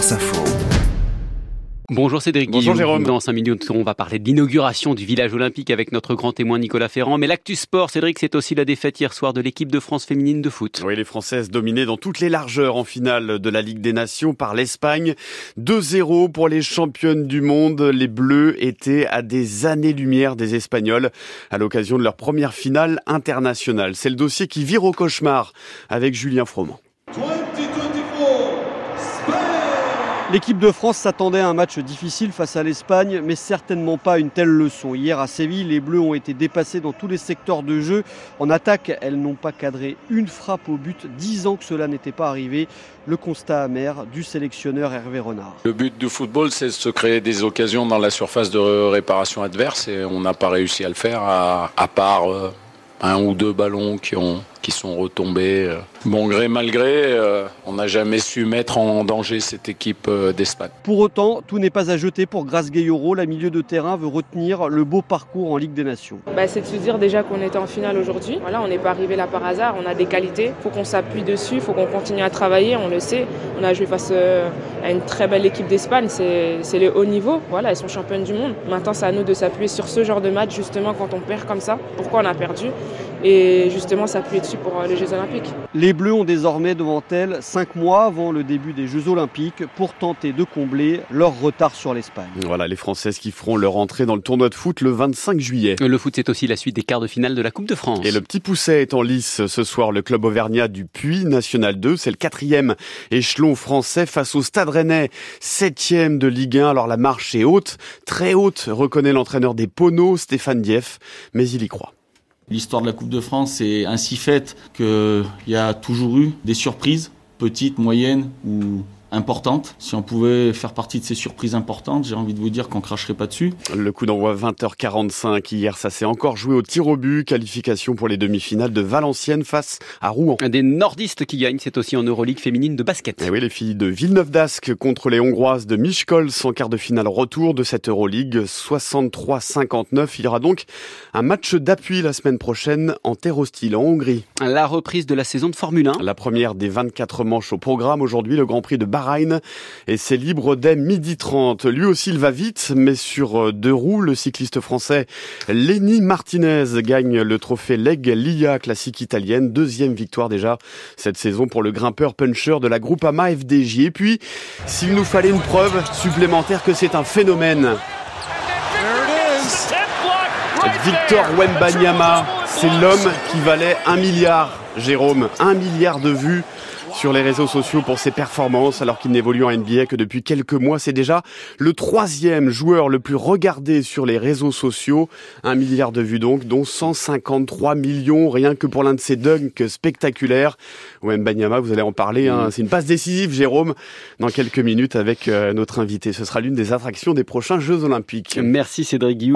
France Info. Bonjour Cédric Bonjour Guillaume. Jérôme. Dans 5 minutes, on va parler de l'inauguration du village olympique avec notre grand témoin Nicolas Ferrand. Mais l'actu sport, Cédric, c'est aussi la défaite hier soir de l'équipe de France féminine de foot. Oui, les Françaises dominées dans toutes les largeurs en finale de la Ligue des Nations par l'Espagne. 2-0 pour les championnes du monde. Les Bleus étaient à des années-lumière des Espagnols à l'occasion de leur première finale internationale. C'est le dossier qui vire au cauchemar avec Julien Froment. L'équipe de France s'attendait à un match difficile face à l'Espagne, mais certainement pas une telle leçon. Hier à Séville, les Bleus ont été dépassés dans tous les secteurs de jeu. En attaque, elles n'ont pas cadré une frappe au but, dix ans que cela n'était pas arrivé. Le constat amer du sélectionneur Hervé Renard. Le but du football, c'est de se créer des occasions dans la surface de réparation adverse et on n'a pas réussi à le faire à, à part euh, un ou deux ballons qui ont qui sont retombés. euh. Bon gré mal gré, euh, on n'a jamais su mettre en danger cette équipe euh, d'Espagne. Pour autant, tout n'est pas à jeter pour Grace Gayoro. La milieu de terrain veut retenir le beau parcours en Ligue des Nations. Bah, c'est de se dire déjà qu'on était en finale aujourd'hui. Voilà, on n'est pas arrivé là par hasard, on a des qualités, faut qu'on s'appuie dessus, faut qu'on continue à travailler, on le sait. On a joué face à une très belle équipe d'Espagne, c'est c'est le haut niveau, voilà, elles sont championnes du monde. Maintenant, c'est à nous de s'appuyer sur ce genre de match justement quand on perd comme ça. Pourquoi on a perdu? Et justement s'appuyer dessus pour euh, les Jeux Olympiques. Les Bleus ont désormais devant elles cinq mois avant le début des Jeux Olympiques pour tenter de combler leur retard sur l'Espagne. Voilà les Françaises qui feront leur entrée dans le tournoi de foot le 25 juillet. Le foot, c'est aussi la suite des quarts de finale de la Coupe de France. Et le petit pousset est en lice ce soir. Le club auvergnat du Puy National 2, c'est le quatrième échelon français face au Stade Rennais, septième de Ligue 1. Alors la marche est haute, très haute, reconnaît l'entraîneur des Poneaux, Stéphane Dieff, mais il y croit. L'histoire de la Coupe de France est ainsi faite qu'il y a toujours eu des surprises, petites, moyennes ou importantes. Si on pouvait faire partie de ces surprises importantes, j'ai envie de vous dire qu'on cracherait pas dessus. Le coup d'envoi 20h45 hier, ça s'est encore joué au tir au but, qualification pour les demi-finales de Valenciennes face à Rouen. Des nordistes qui gagnent, c'est aussi en Euroleague féminine de basket. Et Eh oui, les filles de Villeneuve d'Ascq contre les Hongroises de Miskolc en quart de finale retour de cette Euroleague 63-59. Il y aura donc un match d'appui la semaine prochaine en terre hostile en Hongrie. La reprise de la saison de Formule 1. La première des 24 manches au programme aujourd'hui, le Grand Prix de Bahreïn. Et c'est libre dès midi 30. Lui aussi, il va vite, mais sur deux roues, le cycliste français Lenny Martinez gagne le trophée Leg Lia classique italienne. Deuxième victoire déjà cette saison pour le grimpeur puncher de la Groupama FDJ. Et puis, s'il nous fallait une preuve supplémentaire que c'est un phénomène. Victor Wembanyama, c'est l'homme qui valait un milliard, Jérôme, un milliard de vues sur les réseaux sociaux pour ses performances alors qu'il n'évolue en NBA que depuis quelques mois. C'est déjà le troisième joueur le plus regardé sur les réseaux sociaux. Un milliard de vues donc, dont 153 millions rien que pour l'un de ses dunks spectaculaires. Wembanyama, vous allez en parler, hein. c'est une passe décisive, Jérôme, dans quelques minutes avec euh, notre invité. Ce sera l'une des attractions des prochains Jeux Olympiques. Merci Cédric Guillaume.